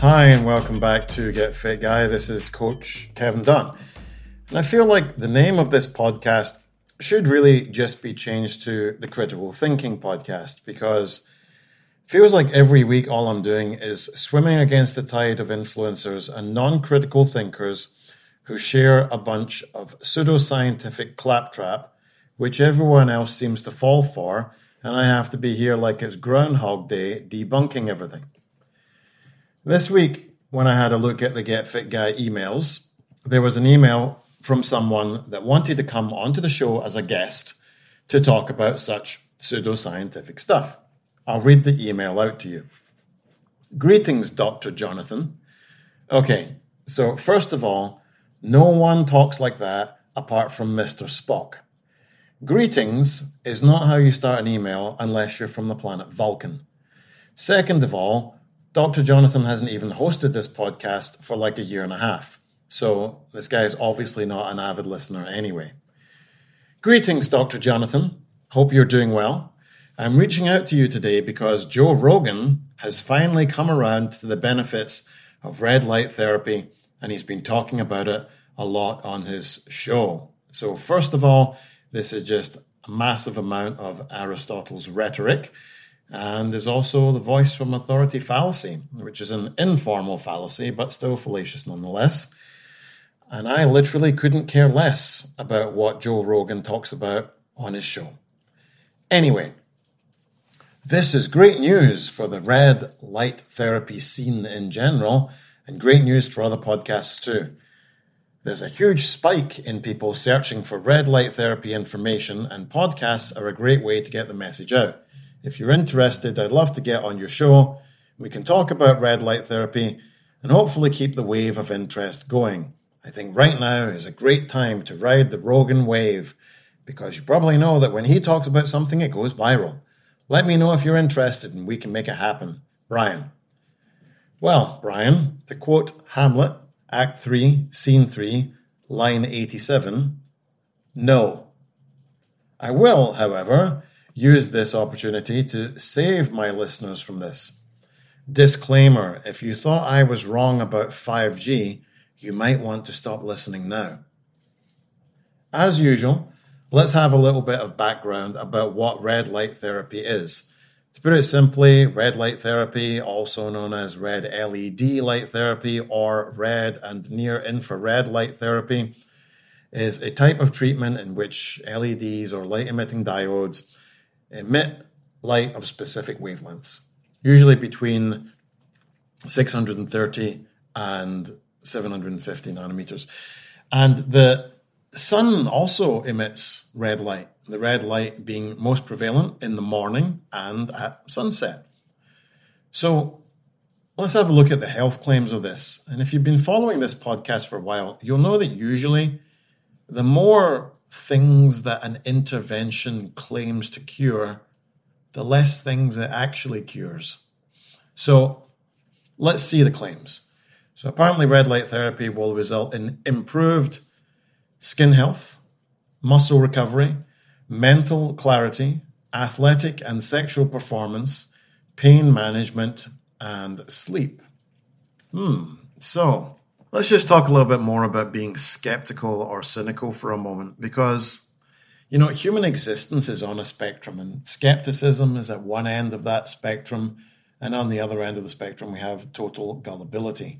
Hi, and welcome back to Get Fit Guy. This is Coach Kevin Don. And I feel like the name of this podcast should really just be changed to the Critical Thinking Podcast because it feels like every week all I'm doing is swimming against the tide of influencers and non critical thinkers who share a bunch of pseudoscientific claptrap, which everyone else seems to fall for, and I have to be here like it's Groundhog Day debunking everything. This week, when I had a look at the Get Fit Guy emails, there was an email from someone that wanted to come onto the show as a guest to talk about such pseudoscientific stuff. I'll read the email out to you. Greetings, Dr. Jonathan. Okay, so first of all, no one talks like that apart from Mr. Spock. Greetings is not how you start an email unless you're from the planet Vulcan. Second of all, Dr. Jonathan hasn't even hosted this podcast for like a year and a half. So this guy is obviously not an avid listener anyway. Greetings, Dr. Jonathan. Hope you're doing well. I'm reaching out to you today because Joe Rogan has finally come around to the benefits of red light therapy and he's been talking about it a lot on his show. So, first of all, this is just a massive amount of Aristotle's rhetoric. And there's also the voice from authority fallacy, which is an informal fallacy, but still fallacious nonetheless. And I literally couldn't care less about what Joe Rogan talks about on his show. Anyway, this is great news for the red light therapy scene in general, and great news for other podcasts too. There's a huge spike in people searching for red light therapy information, and podcasts are a great way to get the message out. If you're interested, I'd love to get on your show. We can talk about red light therapy and hopefully keep the wave of interest going. I think right now is a great time to ride the Rogan wave because you probably know that when he talks about something, it goes viral. Let me know if you're interested and we can make it happen. Brian. Well, Brian, to quote Hamlet, Act 3, Scene 3, line 87 No. I will, however, use this opportunity to save my listeners from this. Disclaimer if you thought I was wrong about 5G, you might want to stop listening now. As usual, let's have a little bit of background about what red light therapy is. To put it simply, red light therapy, also known as red LED light therapy or red and near infrared light therapy, is a type of treatment in which LEDs or light emitting diodes emit light of specific wavelengths, usually between 630 and 750 nanometers. And the sun also emits red light, the red light being most prevalent in the morning and at sunset. So let's have a look at the health claims of this. And if you've been following this podcast for a while, you'll know that usually the more things that an intervention claims to cure, the less things it actually cures. So let's see the claims. So apparently, red light therapy will result in improved skin health, muscle recovery, mental clarity, athletic and sexual performance, pain management, and sleep. Hmm. So let's just talk a little bit more about being skeptical or cynical for a moment because You know, human existence is on a spectrum, and skepticism is at one end of that spectrum, and on the other end of the spectrum, we have total gullibility.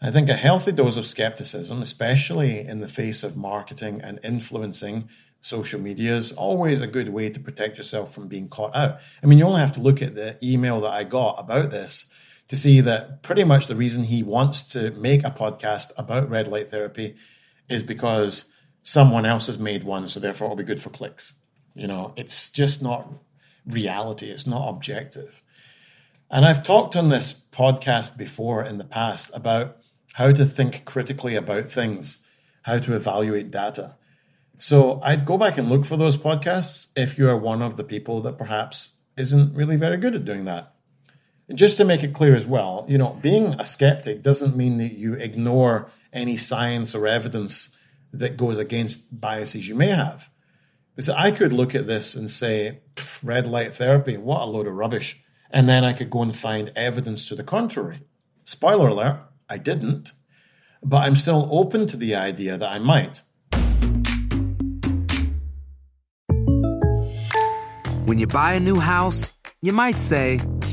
I think a healthy dose of skepticism, especially in the face of marketing and influencing social media, is always a good way to protect yourself from being caught out. I mean, you only have to look at the email that I got about this to see that pretty much the reason he wants to make a podcast about red light therapy is because someone else has made one, so therefore it'll be good for clicks. You know, it's just not reality, it's not objective. And I've talked on this podcast before in the past about how to think critically about things, how to evaluate data. So I'd go back and look for those podcasts if you are one of the people that perhaps isn't really very good at doing that. Just to make it clear as well, you know, being a skeptic doesn't mean that you ignore any science or evidence that goes against biases you may have. Because I could look at this and say, red light therapy, what a load of rubbish. And then I could go and find evidence to the contrary. Spoiler alert, I didn't. But I'm still open to the idea that I might. When you buy a new house, you might say,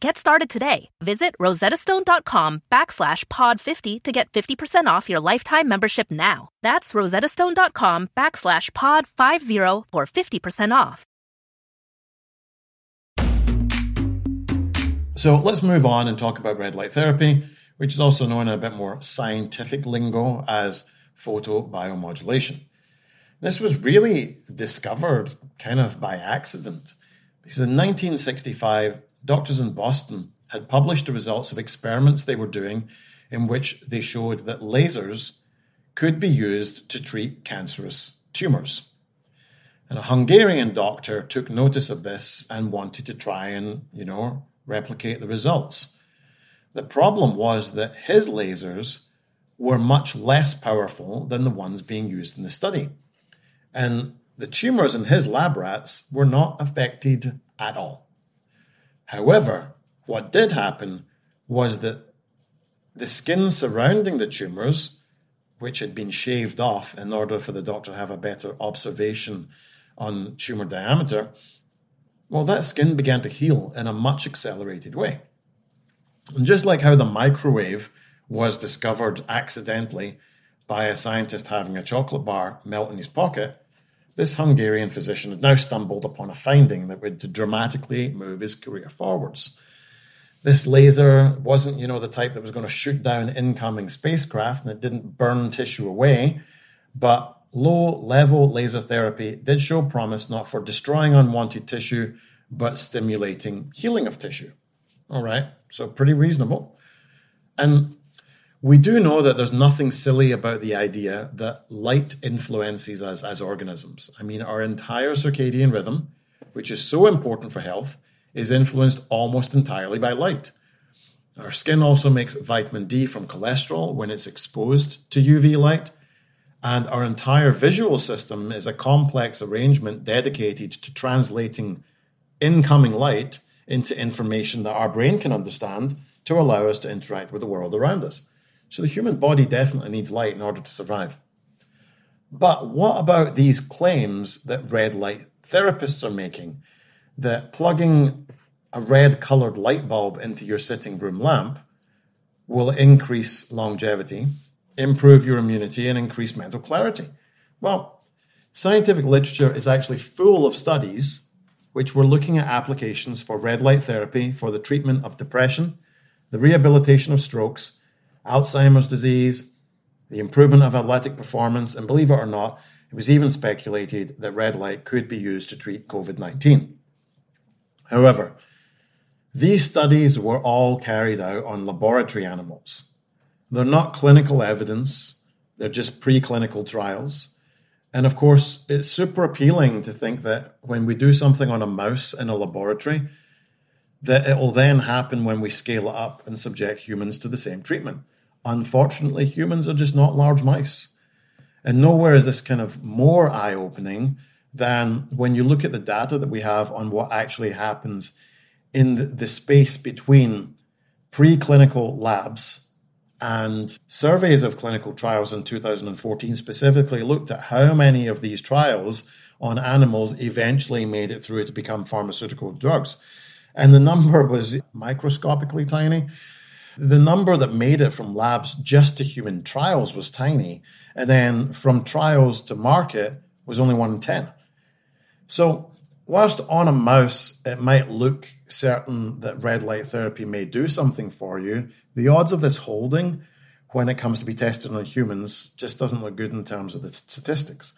Get started today. Visit rosettastone.com backslash pod 50 to get 50% off your lifetime membership now. That's rosettastone.com backslash pod 50 for 50% off. So let's move on and talk about red light therapy, which is also known in a bit more scientific lingo as photobiomodulation. This was really discovered kind of by accident because in 1965, doctors in Boston had published the results of experiments they were doing in which they showed that lasers could be used to treat cancerous tumors. And a Hungarian doctor took notice of this and wanted to try and, you know, replicate the results. The problem was that his lasers were much less powerful than the ones being used in the study. And the tumors in his lab rats were not affected at all. However, what did happen was that the skin surrounding the tumors, which had been shaved off in order for the doctor to have a better observation on tumor diameter, well, that skin began to heal in a much accelerated way. And just like how the microwave was discovered accidentally by a scientist having a chocolate bar melt in his pocket, this Hungarian physician had now stumbled upon a finding that would dramatically move his career forwards. This laser wasn't, you know, the type that was going to shoot down incoming spacecraft and it didn't burn tissue away, but low level laser therapy did show promise not for destroying unwanted tissue, but stimulating healing of tissue. All right, so pretty reasonable. And we do know that there's nothing silly about the idea that light influences us as organisms. I mean, our entire circadian rhythm, which is so important for health, is influenced almost entirely by light. Our skin also makes vitamin D from cholesterol when it's exposed to UV light. And our entire visual system is a complex arrangement dedicated to translating incoming light into information that our brain can understand to allow us to interact with the world around us. So the human body definitely needs light in order to survive. But what about these claims that red light therapists are making that plugging a red colored light bulb into your sitting room lamp will increase longevity, improve your immunity, and increase mental clarity? Well, scientific literature is actually full of studies which were looking at applications for red light therapy for the treatment of depression, the rehabilitation of strokes, Alzheimer's disease, the improvement of athletic performance, and believe it or not, it was even speculated that red light could be used to treat COVID 19. However, these studies were all carried out on laboratory animals. They're not clinical evidence, they're just preclinical trials. And of course, it's super appealing to think that when we do something on a mouse in a laboratory, that it will then happen when we scale it up and subject humans to the same treatment. Unfortunately, humans are just not large mice. And nowhere is this kind of more eye opening than when you look at the data that we have on what actually happens in the space between preclinical labs and surveys of clinical trials in 2014 specifically looked at how many of these trials on animals eventually made it through to become pharmaceutical drugs. And the number was microscopically tiny. The number that made it from labs just to human trials was tiny. And then from trials to market was only one in 10. So, whilst on a mouse it might look certain that red light therapy may do something for you, the odds of this holding when it comes to be tested on humans just doesn't look good in terms of the statistics.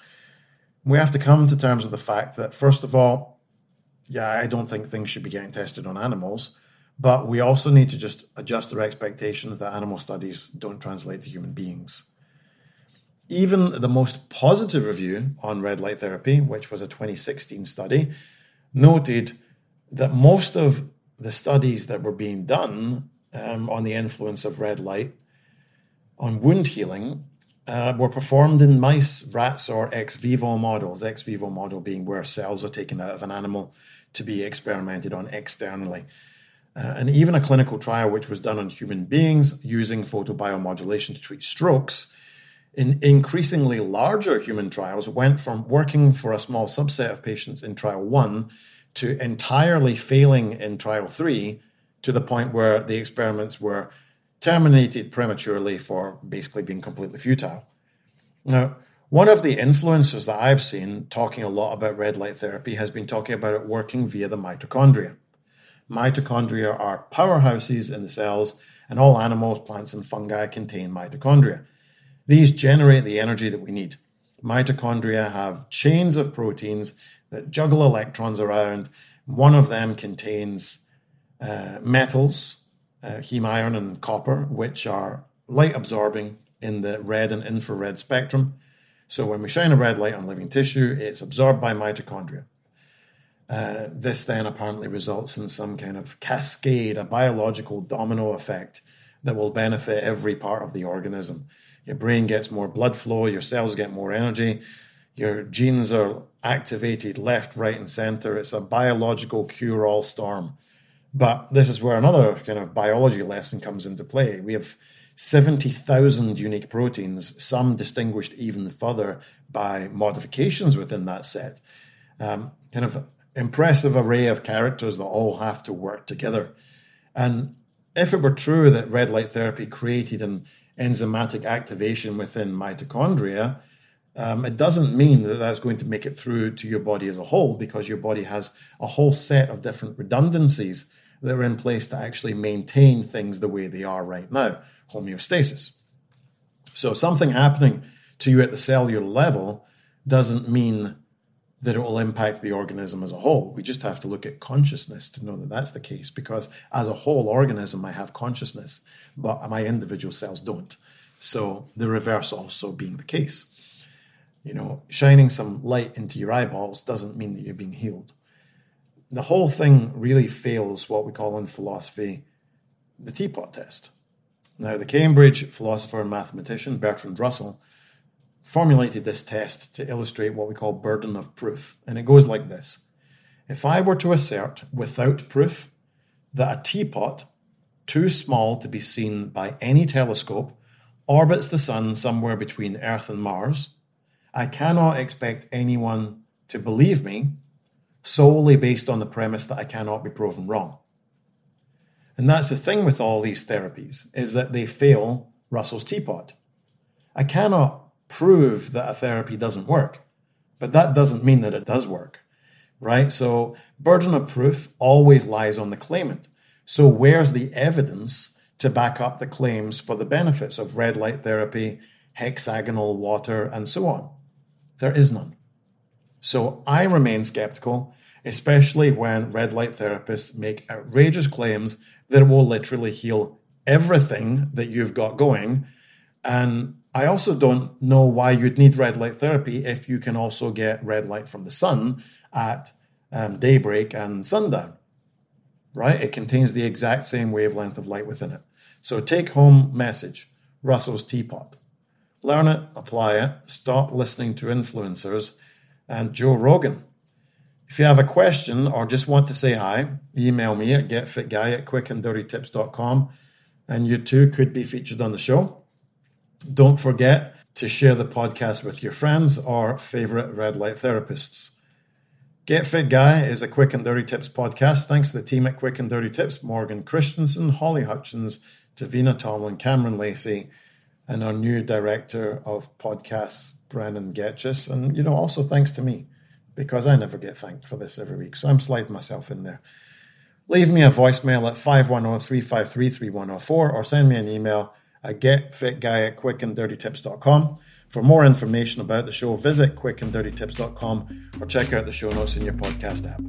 We have to come to terms with the fact that, first of all, yeah, I don't think things should be getting tested on animals, but we also need to just adjust our expectations that animal studies don't translate to human beings. Even the most positive review on red light therapy, which was a 2016 study, noted that most of the studies that were being done um, on the influence of red light on wound healing uh, were performed in mice, rats, or ex vivo models. Ex vivo model being where cells are taken out of an animal to be experimented on externally. Uh, and even a clinical trial which was done on human beings using photobiomodulation to treat strokes in increasingly larger human trials went from working for a small subset of patients in trial one to entirely failing in trial three to the point where the experiments were terminated prematurely for basically being completely futile. Now, one of the influencers that I've seen talking a lot about red light therapy has been talking about it working via the mitochondria. Mitochondria are powerhouses in the cells, and all animals, plants, and fungi contain mitochondria. These generate the energy that we need. Mitochondria have chains of proteins that juggle electrons around. One of them contains uh, metals, uh, heme iron and copper, which are light absorbing in the red and infrared spectrum. So when we shine a red light on living tissue, it's absorbed by mitochondria. Uh, this then apparently results in some kind of cascade, a biological domino effect that will benefit every part of the organism. Your brain gets more blood flow, your cells get more energy, your genes are activated left, right, and center. It's a biological cure all storm. But this is where another kind of biology lesson comes into play. We have 70,000 unique proteins, some distinguished even further by modifications within that set. Um, kind of impressive array of characters that all have to work together. And if it were true that red light therapy created an enzymatic activation within mitochondria, um, it doesn't mean that that's going to make it through to your body as a whole because your body has a whole set of different redundancies that are in place to actually maintain things the way they are right now homeostasis. So, something happening to you at the cellular level doesn't mean that it will impact the organism as a whole. We just have to look at consciousness to know that that's the case because, as a whole organism, I have consciousness, but my individual cells don't. So, the reverse also being the case. You know, shining some light into your eyeballs doesn't mean that you're being healed the whole thing really fails what we call in philosophy the teapot test. Now, the Cambridge philosopher and mathematician Bertrand Russell formulated this test to illustrate what we call burden of proof. And it goes like this If I were to assert without proof that a teapot, too small to be seen by any telescope, orbits the sun somewhere between Earth and Mars, I cannot expect anyone to believe me solely based on the premise that I cannot be proven wrong. And that's the thing with all these therapies is that they fail Russell's teapot. I cannot prove that a therapy doesn't work, but that doesn't mean that it does work, right? So burden of proof always lies on the claimant. So where's the evidence to back up the claims for the benefits of red light therapy, hexagonal water, and so on? There is none. So I remain skeptical, especially when red light therapists make outrageous claims that it will literally heal everything that you've got going. And I also don't know why you'd need red light therapy if you can also get red light from the sun at um, daybreak and sundown, right? It contains the exact same wavelength of light within it. So take home message Russell's teapot. Learn it, apply it, stop listening to influencers and Joe Rogan. If you have a question or just want to say hi, email me at getfitguy at quickanddirtytips.com and you too could be featured on the show. Don't forget to share the podcast with your friends or favorite red light therapists. Get Fit Guy is a Quick and Dirty Tips podcast. Thanks to the team at Quick and Dirty Tips Morgan Christensen, Holly Hutchins, Davina Tomlin, Cameron Lacey, and our new director of podcasts, Brennan Getchus. And, you know, also thanks to me because I never get thanked for this every week. So I'm sliding myself in there. Leave me a voicemail at 510 353 3104 or send me an email at getfitguy at quickanddirtytips.com. For more information about the show, visit quickanddirtytips.com or check out the show notes in your podcast app.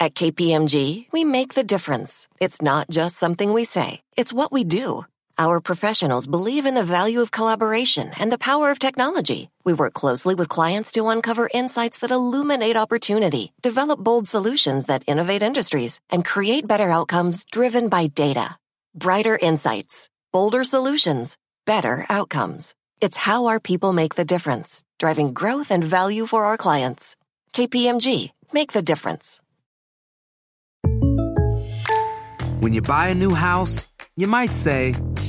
At KPMG, we make the difference. It's not just something we say, it's what we do. Our professionals believe in the value of collaboration and the power of technology. We work closely with clients to uncover insights that illuminate opportunity, develop bold solutions that innovate industries, and create better outcomes driven by data. Brighter insights, bolder solutions, better outcomes. It's how our people make the difference, driving growth and value for our clients. KPMG, make the difference. When you buy a new house, you might say,